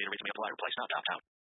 Data rates may apply. Stop, opt out.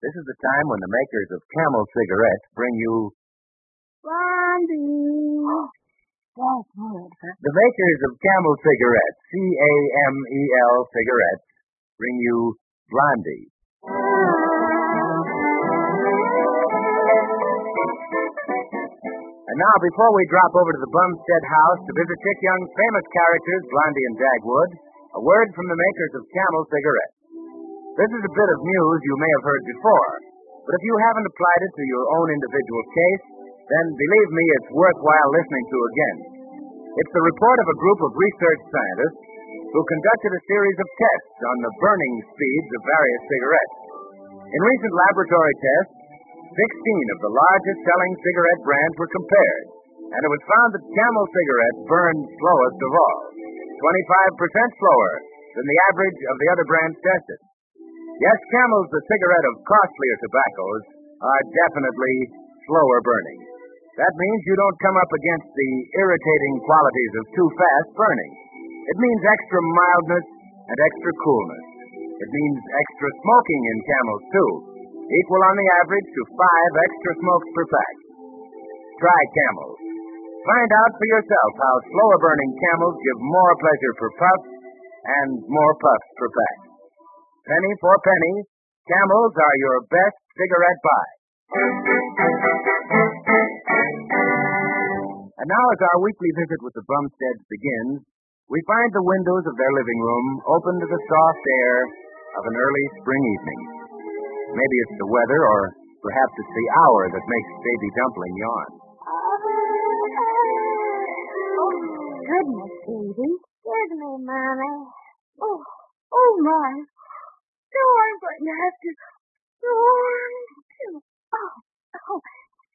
This is the time when the makers of Camel cigarettes bring you Blondie. That's good. the makers of Camel cigarettes, C A M E L cigarettes, bring you Blondie. And now, before we drop over to the Bumstead house to visit Chic Young's famous characters, Blondie and Dagwood, a word from the makers of Camel cigarettes. This is a bit of news you may have heard before, but if you haven't applied it to your own individual case, then believe me, it's worthwhile listening to again. It's the report of a group of research scientists who conducted a series of tests on the burning speeds of various cigarettes. In recent laboratory tests, 16 of the largest selling cigarette brands were compared, and it was found that Camel cigarettes burned slowest of all, 25% slower than the average of the other brands tested. Yes, Camels, the cigarette of costlier tobaccos, are definitely slower burning. That means you don't come up against the irritating qualities of too fast burning. It means extra mildness and extra coolness. It means extra smoking in Camels, too, equal on the average to five extra smokes per pack. Try Camels. Find out for yourself how slower burning Camels give more pleasure per puff and more puffs per pack. Penny for penny, Camels are your best cigarette buy. And now, as our weekly visit with the Bumsteads begins, we find the windows of their living room open to the soft air of an early spring evening. Maybe it's the weather, or perhaps it's the hour that makes Baby Dumpling yawn. Oh, goodness, baby. Excuse me, Mommy. Oh, oh, my. No, I'm going to have to. Oh, oh,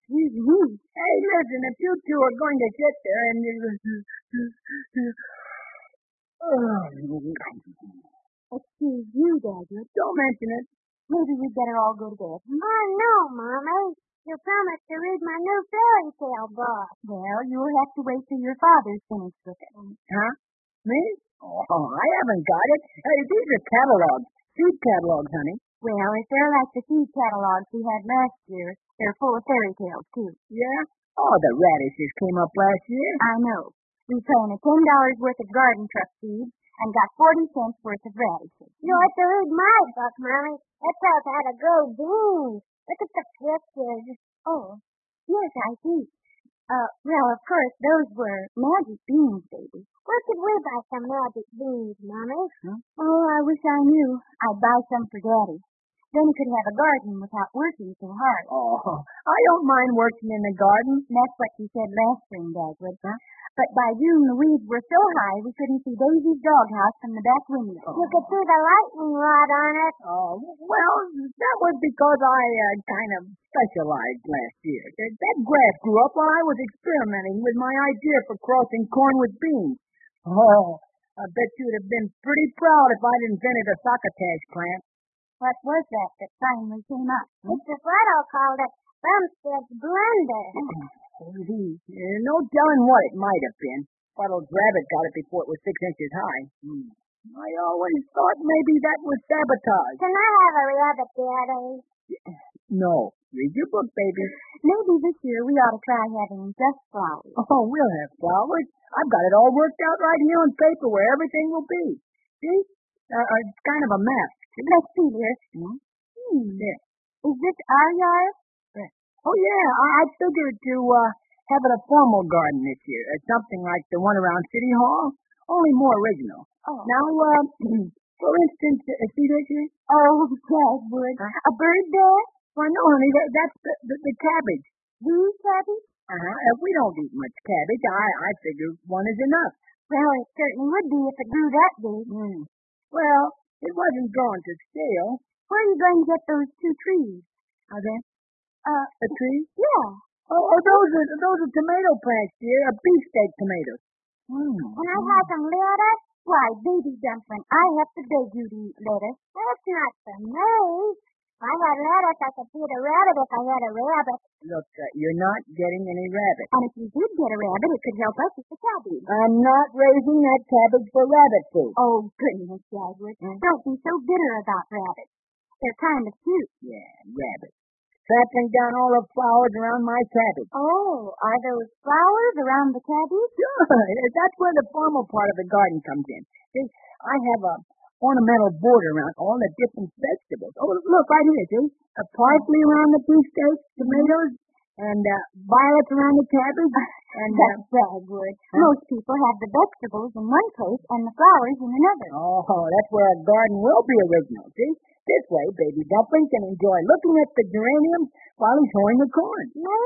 excuse me. Hey, listen, if you two are going to sit there and... Oh, Excuse you, Dagwood. don't mention it. Maybe we'd better all go to bed. Oh, no, Mommy. You promised to read my new fairy tale book. Well, you'll have to wait till your father's finished with it. Huh? Me? Oh, I haven't got it. Hey, these are catalogs. Seed catalogs, honey. Well, if they're like the seed catalogs we had last year, they're full of fairy tales, too. Yeah? Oh, the radishes came up last year. I know. We planted ten dollars worth of garden truck seeds and got forty cents worth of radishes. To read my book, Mommy. It tells how to grow beans. Look at the pictures. Oh, yes, I see. Uh, well, of course, those were magic beans, baby. Where could we buy some magic beans, Mommy? Oh, I wish I knew. I'd buy some for Daddy. Then he could have a garden without working so hard. Oh, I don't mind working in the garden. That's what you said last spring, Dagwood. Huh? But by June, the weeds were so high we couldn't see Daisy's doghouse from the back window. You could see the lightning rod on it. Oh, well, that was because I uh, kind of specialized last year. That, that grass grew up while I was experimenting with my idea for crossing corn with beans. Oh, I bet you'd have been pretty proud if I'd invented a succotash plant. What was that that finally came up? Mr. Fuddle called it Bumstead's Blender. Uh, no telling what it might have been. Fuddle's rabbit got it before it was six inches high. Hmm. I always thought maybe that was sabotage. Can I have a rabbit, Daddy? No. Read your book, baby. Maybe this year we ought to try having just flowers. Oh, we'll have flowers. I've got it all worked out right here on paper where everything will be. See? Uh, uh, it's kind of a map. Let's see here. Hmm? Hmm. There. Is this our yard? Yeah. Oh, yeah. I, I figured to uh, have it a formal garden this year. Uh, something like the one around City Hall, only more original. Oh. Now, uh, for instance, uh, see this here? Oh, Dagwood. A bird there? Well, no, honey, that, that's the, the, the cabbage. These cabbage? Uh-huh. We don't eat much cabbage, I, I figure one is enough. Well, it certainly would be if it grew that big. Hmm. Well, it wasn't growing to scale. Where are you going to get those two trees? Are they? Uh, A tree? yeah. Oh, oh those are those are tomato plants, dear. A beefsteak tomato. Hmm. And I have some lettuce? Why, baby dumpling, I have to beg you to eat lettuce. That's not for me. I had lettuce, I could feed a rabbit if I had a rabbit. Look, uh, you're not getting any rabbit. And if you did get a rabbit, it could help us with the cabbage. I'm not raising that cabbage for rabbit food. Oh, goodness, Dagwood. Don't be so bitter about rabbits. They're kind of cute. Yeah, rabbits. Trampling down all the flowers around my cabbage. Oh, are those flowers around the cabbage? Sure, that's where the formal part of the garden comes in. See, I have a ornamental border around all the different vegetables. Oh, look right here, see? A parsley around the beefsteak, tomatoes, and uh, violets around the cabbage. And uh, That's Dagwood. Most people have the vegetables in one place and the flowers in another. oh, that's where a garden will be original. See, this way, baby dumpling can enjoy looking at the geraniums while he's hoeing the corn. No?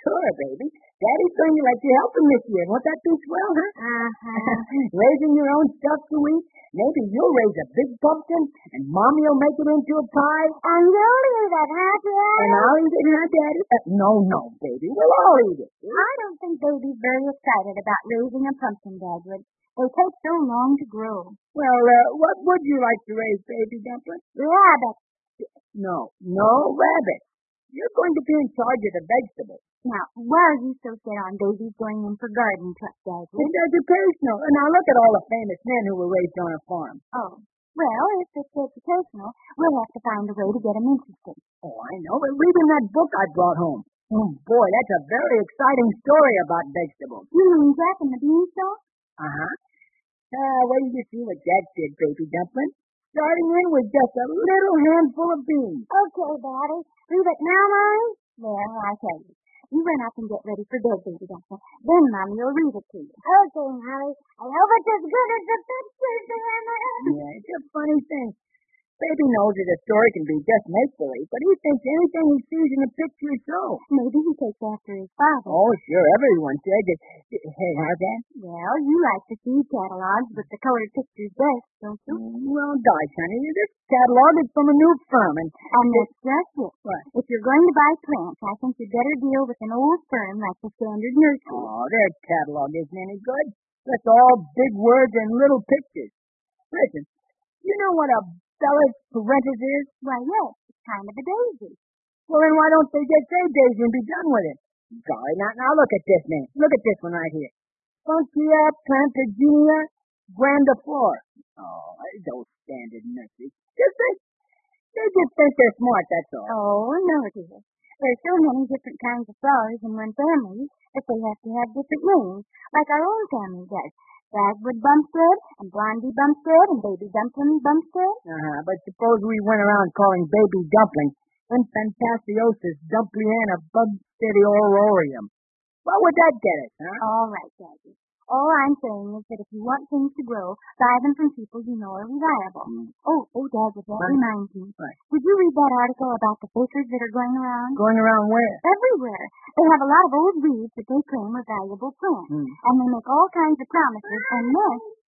Sure, baby. Daddy's going to let you help him this year. Won't that be swell, huh? Uh-huh. Raising your own stuff to eat. Maybe you'll raise a big pumpkin, and Mommy will make it into a pie. And you'll eat it, huh, Daddy? And I'll eat it, huh, Daddy? Uh, no, no, baby. We'll all eat it. I don't think baby's very excited about raising a pumpkin, Dagwood. They take so long to grow. Well, uh, what would you like to raise, baby dumpling? Rabbit. No, no rabbit. You're going to be in charge of the vegetables. Now, why are you so set on babies going in for garden truck, Dagwood? It's educational. And now look at all the famous men who were raised on a farm. Oh. Well, if it's educational, we'll have to find a way to get them interested. Oh, I know. But read in that book I brought home. Oh, boy, that's a very exciting story about vegetables. You mean Jack and the Beanstalk? Uh-huh. Uh, wait till you see what Jack did, baby dumpling. Starting in with just a little handful of beans. Okay, Daddy. Read it now, Mommy? Well, I tell you. You run up and get ready for bed, baby dumpling. Then Mommy will read it to you. Okay, Mommy. I hope it's as good as the pictures, Grandma. Yeah, it's a funny thing. Baby knows that a story can be just make-believe, but he thinks anything he sees in a picture is so. Maybe he takes after his father. Oh, sure, everyone says it. Hey, how's that? Well, you like to see catalogs with the colored pictures best, don't you? Mm, well, gosh, honey, this catalog is from a new firm, and And that's just it. What? If you're going to buy plants, I think you'd better deal with an old firm like the Standard Nursery. oh, their catalog isn't any good. That's all big words and little pictures. Listen, you know what a Bellis perennis is? Why, yes, it's kind of a daisy. Well, then why don't they just say Daisy and be done with it? Golly, now, now look at this name. Look at this one right here. Funkia Plantaginea grandiflora. Oh, those standard nurseries. Just think, they just think they're smart, that's all. Oh, no, dear. There's so many different kinds of flowers in one family that they have to have different names, like our own family does. Dagwood Bumstead, and Blondie Bumstead, and Baby Dumpling Bumstead. Uh-huh, but suppose we went around calling baby dumpling Infantasiosis dumpliana bugstediororium. What would that get us, huh? All right, Daddy. All I'm saying is that if you want things to grow, buy them from people you know are reliable. Oh, oh, Dagwood, that What? reminds me. What? Did you read that article about the fakers that are going around? Going around where? Everywhere. They have a lot of old weeds that they claim are valuable plants. Hmm. And they make all kinds of promises, and then...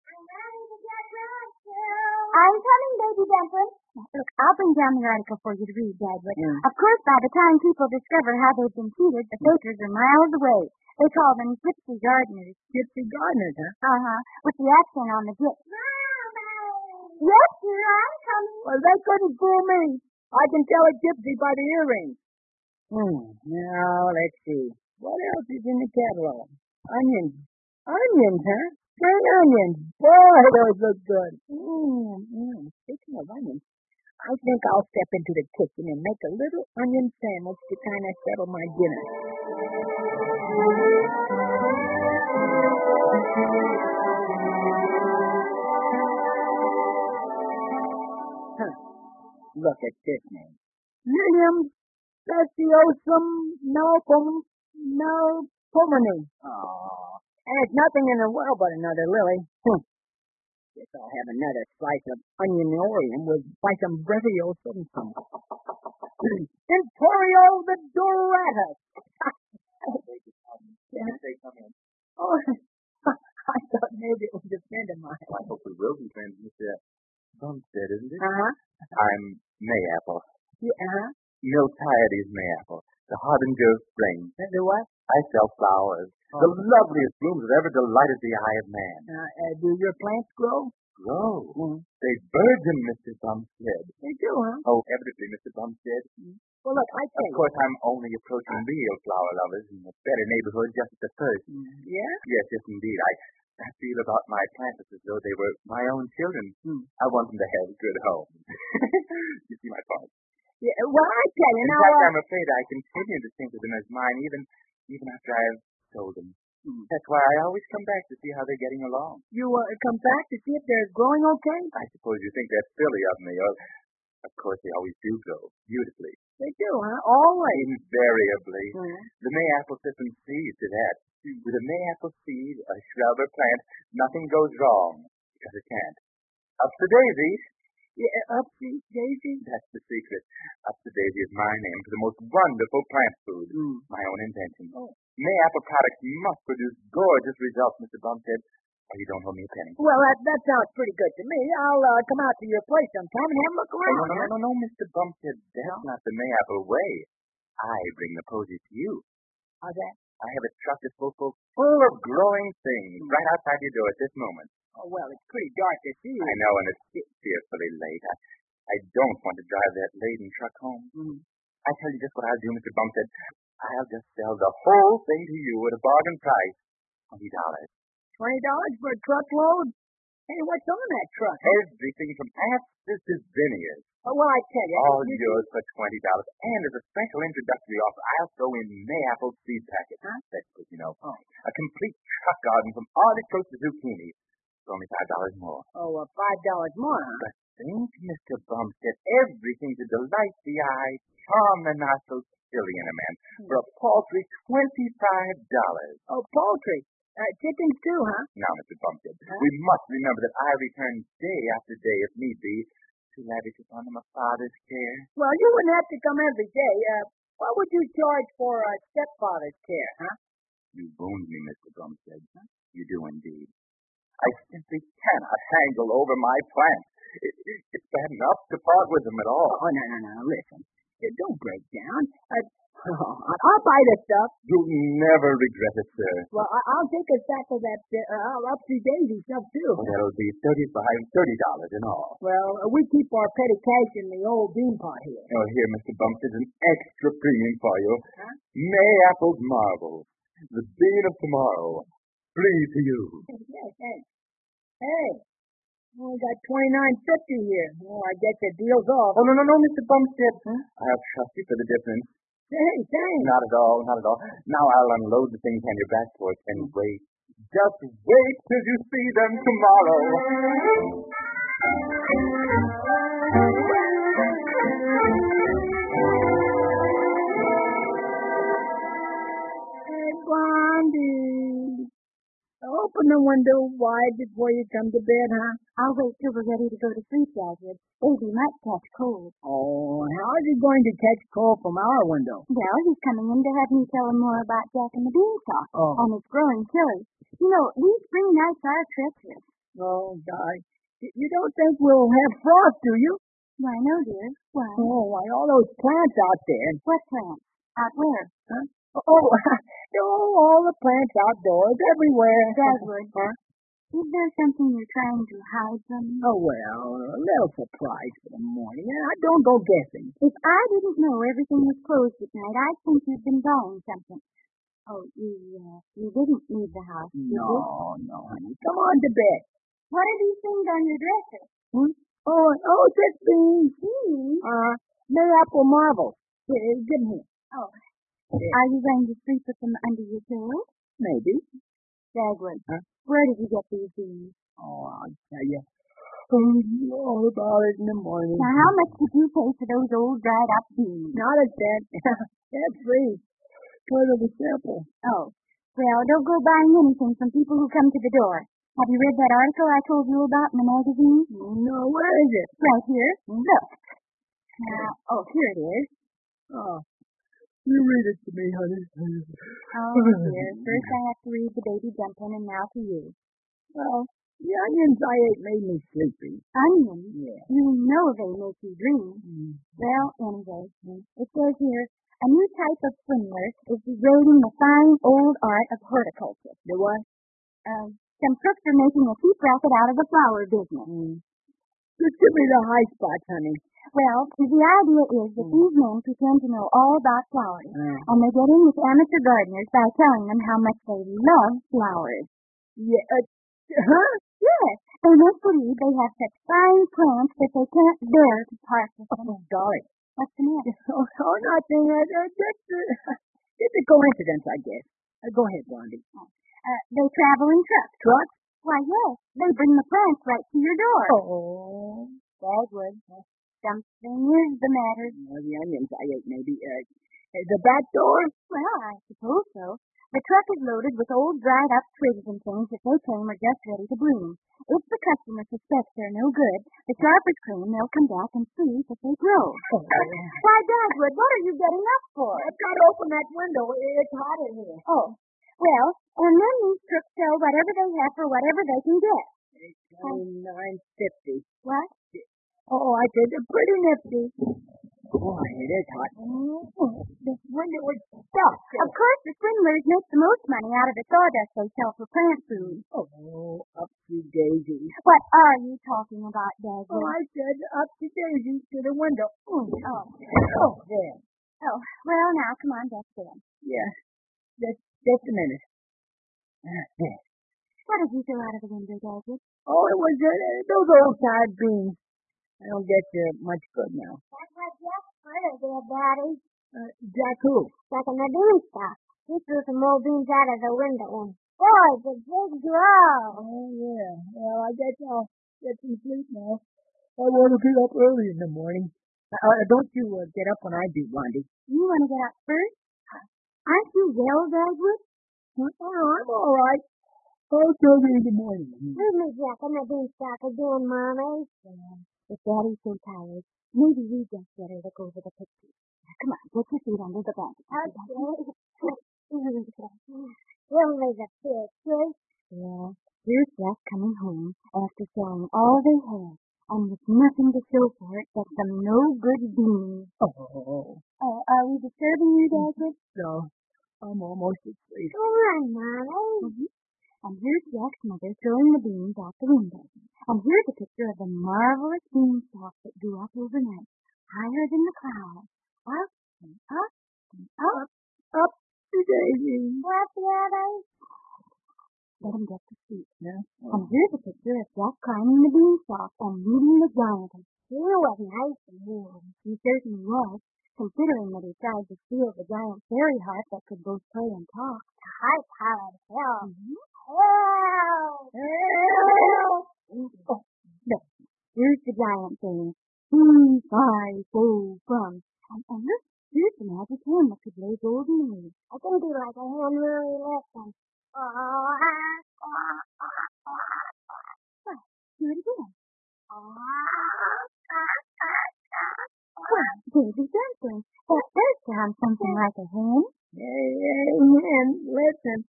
I'm coming, baby Benson. Look, I'll bring down the article for you to read, Dagwood. Yeah. Of course, by the time people discover how they've been cheated, the fakers are miles away. They call them gypsy gardeners. Gypsy gardeners, huh? Uh-huh. With the accent on the gyp. Yes, dear, I'm coming. Well, they couldn't fool me. I can tell a gypsy by the earrings. Hmm. Now, let's see. What else is in the catalog? Onions. Onions, huh? Spring onions. Boy, those look good. Mmm. Mm. Speaking of onions, I think I'll step into the kitchen and make a little onion sandwich to kind of settle my dinner. Huh. Look at this name. Lilium speciosum malcolm malcolmany. Oh. And it's nothing in the world but another lily. Hmm. Guess I'll have another slice of onion oil with some breviosum. Emporio the Doratus. Oh, I thought maybe it was a friend of mine. I hope we will be friends, Mr. Bumstead, isn't it? Uh-huh. I'm Mayapple. Yeah, uh-huh. Miltiades Mayapple, the harbinger of spring. And the what? I sell flowers, Oh. the loveliest blooms that ever delighted the eye of man. Uh, uh, do your plants grow? Grow. Mm. They burgeon, Mr. Bumstead. They do, huh? Oh, evidently, Mr. Bumstead. Well, look, I tell Of course, I'm only approaching real flower lovers in a better neighborhood just at the first. Yeah? Yes, yes, indeed. I, I feel about my plants as though they were my own children. Hmm. I want them to have a good home. you see my point? Yeah, well, I tell you, In now, fact, uh, I'm afraid I continue to think of them as mine even even after I've sold them. Hmm. That's why I always come back to see how they're getting along. you uh, come back to see if they're growing okay? I suppose you think that's silly of me, or of course they always do grow beautifully. They do, huh? Always. Invariably. Hmm. The Mayapple system sees to that. With a Mayapple seed, a shrub or plant, nothing goes wrong because it can't. Up to daisy. Yeah, up the daisy. That's the secret. Up to daisy is my name for the most wonderful plant food. Hmm. My own invention. Oh. Mayapple products must produce gorgeous results, Mr. Bumstead, or you don't owe me a penny. Well, that, that sounds pretty good to me. I'll uh, come out to your place sometime and have a look Oh, around. no, no, no, no, no, Mr. Bumstead. That's not the Mayapple way. I bring the posies to you. How's that? I have a trusted full, full, full of glowing things right outside your door at this moment. Oh, well, it's pretty dark to see. I know, and it's fearfully late. I, I don't want to drive that laden truck home. Mm. I tell you just what I'll do, Mr. Bumstead. I'll just sell the whole thing to you at a bargain price. Twenty dollars. Twenty dollars for a truckload? Hey, what's on that truck? Everything from asses to zinnias. Oh, well, I tell you. All you- yours for twenty dollars. And as a special introductory offer, I'll throw in Mayapple seed packets. Huh? That's good, you know. Oh. A complete truck garden from artichokes to zucchini. Only five dollars more. Oh, uh, five dollars more, huh? But think, Mr. Bumstead, everything to delight the eye, charm the nostrils, silly in a man, for a paltry twenty-five dollars. Oh, paltry. Uh, chickens too, huh? Now, Mr. Bumstead, we must remember that I return day after day, if need be, to lavish upon them a father's care. Well, you wouldn't have to come every day. Uh, what would you charge for a stepfather's care, huh? You wound me, Mr. Bumstead. Huh? You do indeed. I simply cannot haggle over my plants. It, it, it's bad enough to part with them at all. Oh, no, no, no. Listen. Don't break down. Uh, oh, I'll buy the stuff. You'll never regret it, sir. Well, I- I'll take a sack of that uh, upsy daisy stuff, too. Oh, that'll be thirty-five, thirty dollars in all. Well, uh, we keep our petty cash in the old bean pot here. Oh, here, Mr. Bumstead, an extra premium for you. Huh? May apples marvel. The bean of tomorrow. Free to you. Yes, thanks. Hey, we got twenty nine fifty here. Well, I get the deal's off. Oh, no, no, no, Mr. Bumstead. I'll trust you for the difference. Hey, thanks. Not at all, not at all. Now I'll unload the things on your back porch and wait. Just wait till you see them tomorrow. Hey, Blondie. Open the window wide before you come to bed, huh? I'll wait till we're ready to go to sleep, Dagwood. Baby might catch cold. Oh, how is he going to catch cold from our window? Well, he's coming in to have me tell him more about Jack and the Beanstalk. Oh. And it's growing chilly. You know, these spring nights are treacherous. Oh, God. You don't think we'll have frost, do you? Why, no, dear. Why? Oh, why, all those plants out there. What plants? Out where? Huh? Oh, oh, all the plants outdoors, everywhere. Dagwood. Huh? Is there something you're trying to hide from me? Oh, well, a little surprise for the morning. I don't go guessing. If I didn't know everything was closed at night, I'd think you'd been buying something. Oh, you, uh, you didn't leave the house, did you? No, no, honey. Come on to bed. What are these things on your dresser? Hmm? Oh, oh, just beans. Beans? Uh, mayapple marbles. Here, give them here. Oh. Are you going to sleep with them under your pillow? Maybe. Dagwood, Huh? where did you get these beans? Oh, I'll tell you. All about it in the morning. Now, how much did you pay for those old dried up beans? Not a cent. That's free. Part of the sample. Oh, well, don't go buying anything from people who come to the door. Have you read that article I told you about in the magazine? No, where is it? Right here. Look. Now, oh, here it is. Oh, you read it to me, honey. Oh, dear. First I have to read the baby jumping, and now to you. Well, the onions I ate made me sleepy. Onions? Yeah. You know they make you dream. Mm. Well, anyway, it says here, a new type of swindler is degrading the fine old art of horticulture. The what? Um, some crooks are making a cheap racket out of the flower business. Mm. Just give me the high spots, honey. Well, the idea is that these men pretend to know all about flowers, Mm. and they get in with amateur gardeners by telling them how much they love flowers. Yeah, uh, huh? Yes, they make believe they have such fine plants that they can't bear to part with them. Oh, golly. What's the matter? Oh, oh nothing. Uh, just, uh, just a coincidence, I guess. Uh, go ahead, Blondie. Uh, they travel in trucks. Trucks? Why, yes, they bring the plants right to your door. Oh. Dagwood, something is the matter. Well, the onions I ate, maybe. Uh, the back door? Well, I suppose so. The truck is loaded with old dried up twigs and things that they claim are just ready to bloom. If the customer suspects they're no good, the sharpers claim they'll come back and see that they grow. Why, Dagwood, what are you getting up for? I've got to open that window. It's hot in here. Oh, well, and then these crooks sell whatever they have for whatever they can get. It's fifty. What? Oh, I said they're pretty nifty. Boy, it is hot. This window is stuck. Of course, the swindlers make the most money out of the sawdust they sell for plant food. Oh, up to Daisy. What are you talking about, Daisy? Oh, I said up to Daisy to the window. Oh, Oh, there. oh, well, now, come on, that's it. Yeah. Just, just a minute. There. What did you throw out of the window, Daisy? Oh, it was uh, those old tired beans. I don't get you much good now. That's what Jack Furter did, Daddy. Uh, Jack who? Jack in the beanstalk. He threw some old beans out of the window and boy, the big grow. Oh, yeah. Well, I guess I'll get some sleep now. I want to get up early in the morning. Uh, uh, don't you uh, get up when I do, Blondie. You want to get up first? Aren't you well, Dagwood? Oh, I'm all right. I'll tell you in the morning. Leave me, Jack, in the beanstalk again, Mommy. Yeah, if Daddy's so tired, maybe we just better look over the pictures. Come on, get your feet under the blanket. Only the pictures. Yeah, here's Jack coming home after selling all they had, and with nothing to show for it but some no-good beans. Oh, Uh, are we disturbing you, Dagwood? no. I'm almost asleep. Go on, Mommy. And here's Jack's mother throwing the beans out the window. And here's a picture of the marvelous beanstalk that grew up overnight, higher than the clouds, up and up and up. Up to Daisy. What, Daddy? Let him get to sleep. Yeah. And here's a picture of Jack climbing the beanstalk and meeting the giantess. He was nice and warm. He certainly was, considering that he tried to steal the giant fairy harp that could both play and talk. The high-powered hell. Help! Oh, look, here's the giant saying, Fee, fi, fo, fum. And, and look, here's the magic hand that could lay golden eggs. I can do like a hen really listen. Well, do it again. Well, Davy Dumpling, that does sound something like a hen. Hey, hey, man, listen.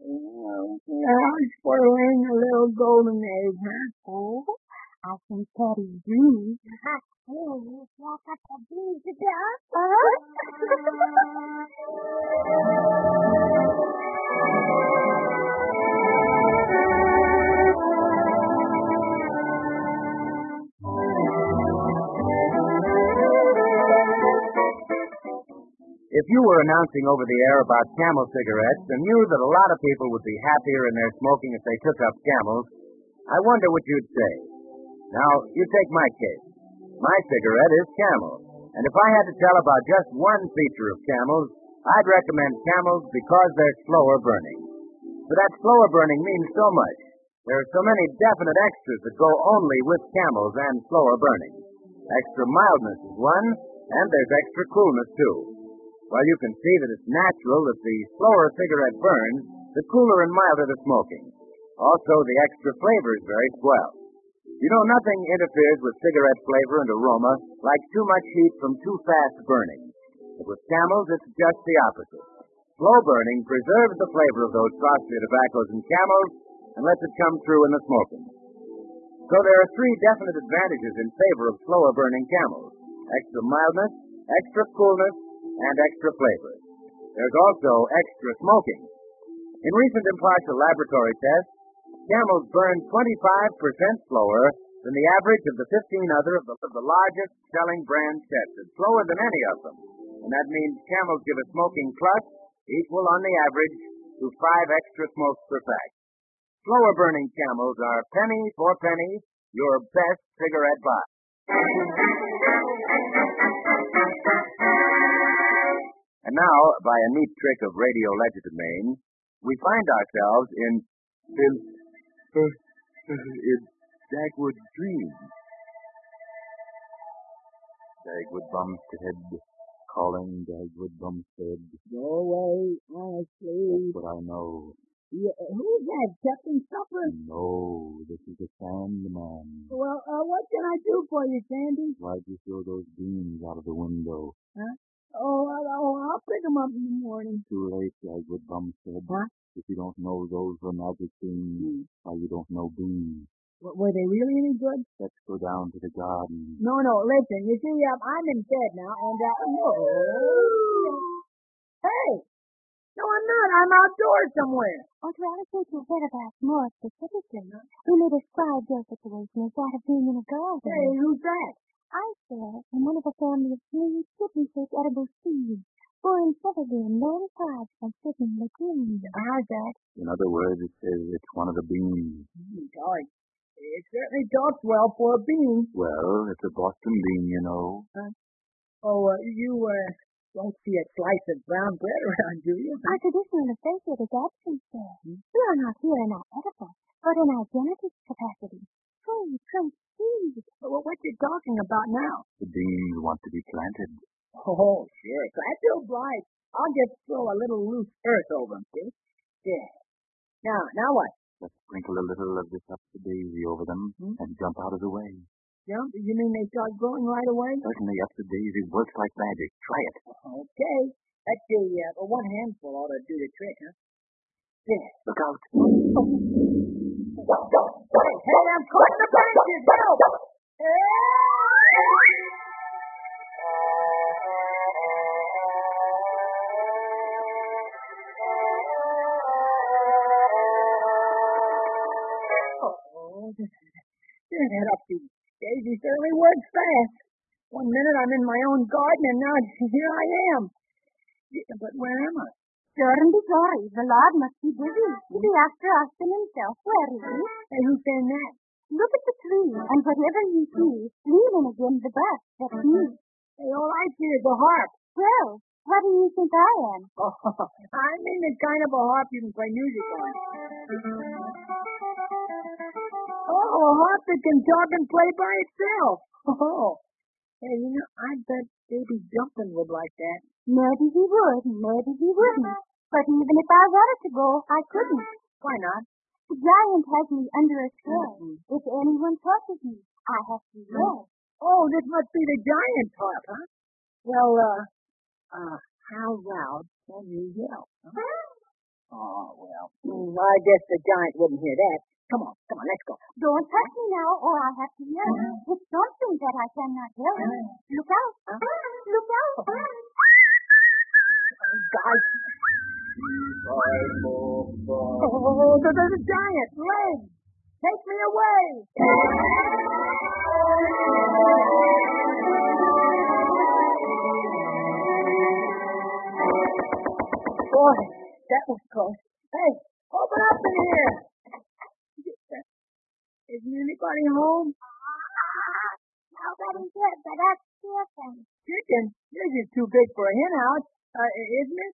How's for laying a little golden egg, huh? Oh, I think Patty's dreamy. Oh, walk up the to you were announcing over the air about camel cigarettes and knew that a lot of people would be happier in their smoking if they took up camels, I wonder what you'd say. Now, you take my case. My cigarette is camel. And if I had to tell about just one feature of camels, I'd recommend camels because they're slower burning. But that slower burning means so much. There are so many definite extras that go only with camels and slower burning. Extra mildness is one, and there's extra coolness too. While you can see that it's natural that the slower a cigarette burns, the cooler and milder the smoking. Also, the extra flavor is very swell. You know, nothing interferes with cigarette flavor and aroma like too much heat from too fast burning. But with camels, it's just the opposite. Slow burning preserves the flavor of those costlier tobaccos and camels and lets it come through in the smoking. So there are three definite advantages in favor of slower burning camels. Extra mildness, extra coolness, and extra flavor. There's also extra smoking. In recent impartial laboratory tests, camels burn 25% slower than the average of the 15 other of the, of the largest selling brands tested, slower than any of them. And that means camels give a smoking plus equal on the average to five extra smokes per pack. Slower burning camels are penny for penny your best cigarette buy. And now, by a neat trick of radio legerdemain, we find ourselves in in in Dagwood Dreams. Dagwood Bumstead, calling Dagwood Bumstead. Go away, honestly. That's what I know. Yeah, who's that? Captain Supper? No, this is the Sandman. Well, uh, what can I do for you, Sandy? Why'd you throw those beans out of the window? Huh? Oh, I'll, oh, I'll pick pick 'em up in the morning. Too late, Dagwood Bumstead. Huh? If you don't know those were magic beans, why you don't know beans. W- were they really any good? Let's go down to the garden. No, no, listen. You see, um, I'm in bed now, and, uh, no. Hey! No, I'm not. I'm outdoors somewhere. Or to allocate your bed about more specifically, we may describe your situation as that of being in a garden. Hey, who's that? I said, in one of a family of three kidney-shaped edible seeds, born separately in nine tribes from certain lagoons. How's that? In other words, it says it's one of the beans. Hmm, Golly, it certainly talks well for a bean. Well, it's a Boston bean, you know. Oh, uh, you, uh, don't see a slice of brown bread around, do you? Our traditional associated absence there. We are not here in our edible, but in our genetic capacity. Pray, pray, please. Well, what you talking about now? The beans want to be planted. Oh, sure. Glad to oblige. I'll just throw a little loose earth over 'em, see? Yeah. Now, now what? Let's sprinkle a little of this up the daisy over them Hmm? and jump out of the way. Jump? You mean they start growing right away? Certainly, up the daisy works like magic. Try it. Okay. That's the, uh, one handful ought to do the trick, huh? Yeah. Look out. Hey, I'm caught in the branches. Help! Oh, that upbeat daisy certainly works fast. One minute I'm in my own garden, and now here I am. But where am I? Don't be sorry. The Lord must be busy. To be after Austin himself. Where is he? Hey, who's saying that? Look at the tree, and whatever you see, lean in again the bush. That's me. Hey, all I see is a harp. Well, what do you think I am? Oh, I mean the kind of a harp you can play music on. Oh, a harp that can talk and play by itself. Oh, hey, you know, I bet Baby Jumpin would like that. Maybe he would, maybe he wouldn't. But even if I wanted to go, I couldn't. Why not? The giant has me under a spell. If anyone touches me, I have to yell. Oh, this must be the giant harp, huh? Well, uh, uh, how loud can you yell? Huh? Oh, well, mm, I guess the giant wouldn't hear that. Come on, come on, let's go. Don't touch me now, or I'll have to yell. It's something that I cannot tell you. Look out. Look out. Guys. Oh, the, the, the giant legs. Take me away. Boy, that was close. Hey, open up in here. Isn't anybody home? Nobody's here, but that's chicken. Chicken? This is too big for a hen house, uh, isn't it?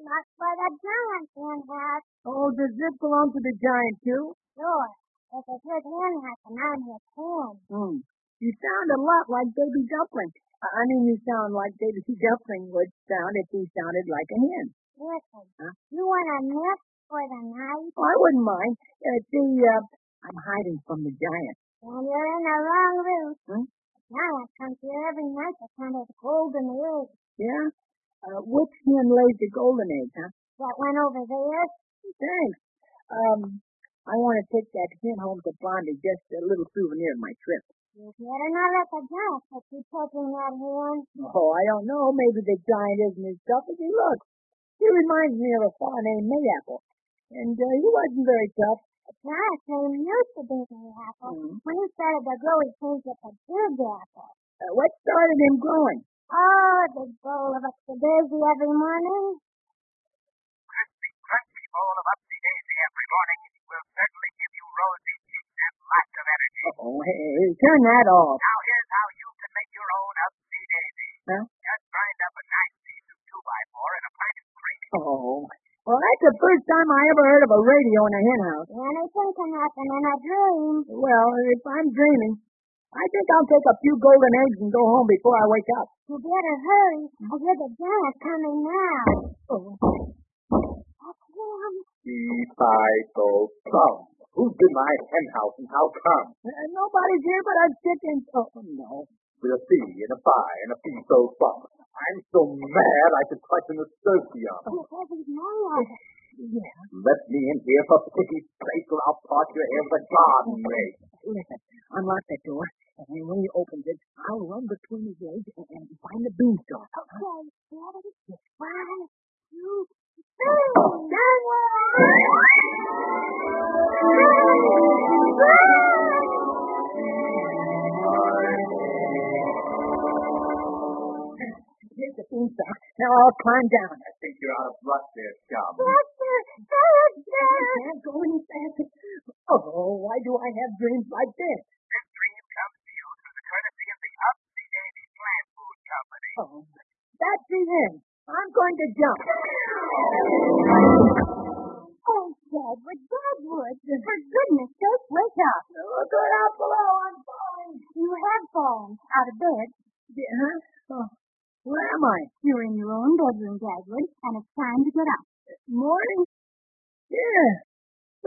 Not for the giant hen house. Oh, does this belong to the giant too? Sure. It's a good hen house, and I'm his hen. Hmm. You sound a lot like Baby Dumpling. I mean, you sound like Baby Dumpling would sound if he sounded like a hen. Listen, Huh? you want a nest for the night? Oh, I wouldn't mind. Uh, see, uh, I'm hiding from the giant. Then you're in the wrong room. Hmm? Giant comes here every night to count his golden eggs. Yeah? Uh, which hen lays the golden eggs, huh? That one over there? Thanks. Um, I want to take that hen home to Blondie, just a little souvenir of my trip. You better not let the giant catch you taking that hen. Oh, I don't know. Maybe the giant isn't as tough as he looks. He reminds me of a fellow named Mayapple. And uh, he wasn't very tough. Giant name used to be the apple. Mhm. When he started to grow, he changed it to Big Apple. Uh, what started him growing? Oh, a big bowl of upsy daisy every morning. Crispy, crunchy bowl of Upsy Daisy every morning will certainly give you rosy cheeks and lots of energy. Oh, hey, turn that off. Now here's how you can make your own Upsy Daisy. Huh? Just grind up a nice piece of two by four in a pint of cream. Oh. Well, that's the first time I ever heard of a radio in a hen house. Anything can happen in a dream. Well, if I'm dreaming, I think I'll take a few golden eggs and go home before I wake up. You better hurry. I hear the giant coming now. Oh. That's him. Plum. Who's in my hen house and how come? Uh, nobody's here but our chickens. Oh, no. With a fee and a fi and a fee-so-fum. I'm so mad I could clutch an esturgeon. He says he's mad. Yeah. Let me in here for pity's sake or I'll part your hair with a garden rake. Listen, unlock that door, and when he opens it, I'll run between his legs and, and find the beanstalk. Okay, ready? One, two, three. Here's the beanstalk. Now I'll climb down. I think you're out of luck there, chum. Faster, I faster. can't go any faster. Oh, why do I have dreams like this? This dream comes to you through the courtesy of the Upsy Daisy Plant Food Company. Oh, I'm going to jump. Oh, Dagwood, Dagwood. For goodness sake, wake up. Look out below. I'm falling. You have fallen out of bed. Yeah, huh? Oh, where am I? You're in your own bedroom, Dagwood, and it's time to get up. Morning? Yeah.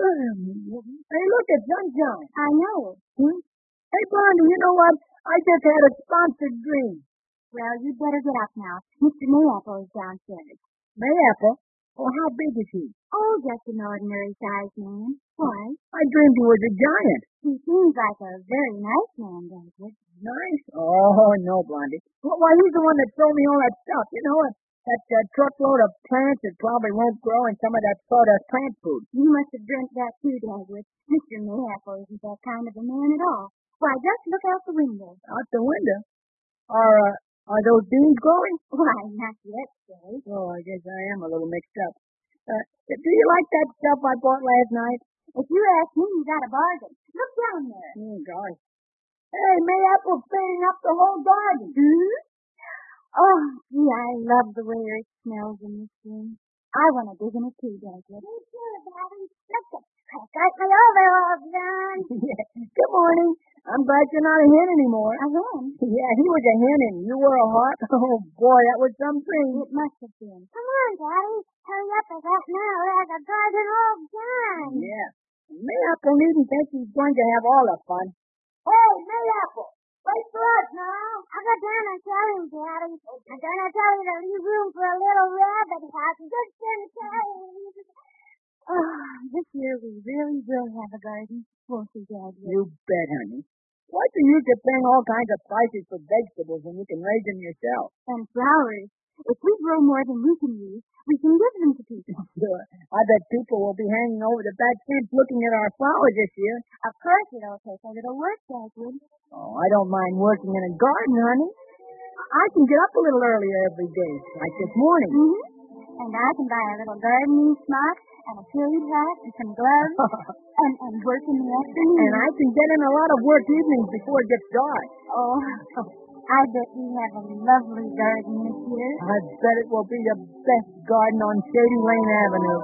Um, hey, look, it's sunshine. I know. Hmm? Hey, Blondie, you know what? I just had a sponsored dream. Well, you'd better get up now. Mr. Mayapple is downstairs. Mayapple? Oh, how big is he? Oh, just an ordinary sized man. Why? I dreamed he was a giant. He seems like a very nice man, Dagwood. Nice? Oh, no, Blondie. Well, why, he's the one that sold me all that stuff. You know, that, that uh, truckload of plants that probably won't grow and some of that sawdust plant food. You must have dreamt that too, Dagwood. Mr. Mayapple isn't that kind of a man at all. Why, just look out the window. Out the window? Are, uh, are those beans growing? Why, not yet, Dave. Oh, I guess I am a little mixed up. Uh, do you like that stuff I bought last night? If you ask me, you got a bargain. Look down there. Oh, gosh. Hey, Mayapple's filling up the whole garden. Hmm? Oh, gee, I love the way it smells in this room. I want to dig in it too, Dagwood. Me too, Daddy. Look at I got my overalls done. yeah. Good morning. I'm glad you're not a hen anymore. A hen? Yeah, he was a hen and you were a hawk. Oh, boy, that was something. It must have been. Come on, Daddy. Hurry up with that now. There's a garden all done. Yeah. Mayapple needn't think he's going to have all the fun. Hey, Mayapple, wait for us now. I'll go down and tell him, Daddy. I'm going to tell you to leave room for a little rabbit house just in case. Oh, this year we really will have a garden, won't we, Dad? You bet, honey. What's the use of paying all kinds of prices for vegetables when you can raise them yourself? And flowers. If we grow more than we can use, we can give them to people. Sure. I bet people will be hanging over the back fence looking at our flowers this year. Of course it'll take a little work, Dagwood. Oh, I don't mind working in a garden, honey. I can get up a little earlier every day, like this morning. Mm-hmm. And I can buy a little gardening smock and a period hat and some gloves and, and work in the afternoon. And I can get in a lot of work evenings before it gets dark. Oh, I bet we have a lovely garden this year. I bet it will be the best garden on Shady Lane Avenue.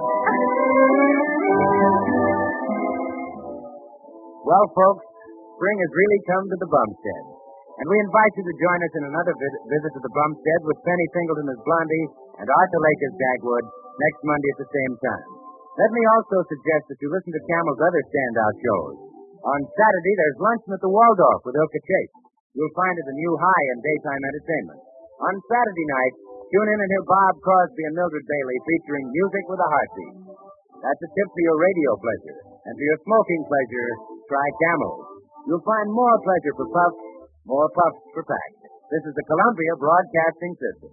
Well, folks, spring has really come to the Bumstead. And we invite you to join us in another vid- visit to the Bumstead with Penny Singleton as Blondie and Arthur Lake as Dagwood next Monday at the same time. Let me also suggest that you listen to Camel's other standout shows. On Saturday, there's Luncheon at the Waldorf with Ilka Chase. You'll find it a new high in daytime entertainment. On Saturday night, tune in and hear Bob Crosby and Mildred Bailey featuring Music with a Heartbeat. That's a tip for your radio pleasure. And for your smoking pleasure, try Camels. You'll find more pleasure for puffs, more puffs for packs. This is the Columbia Broadcasting System.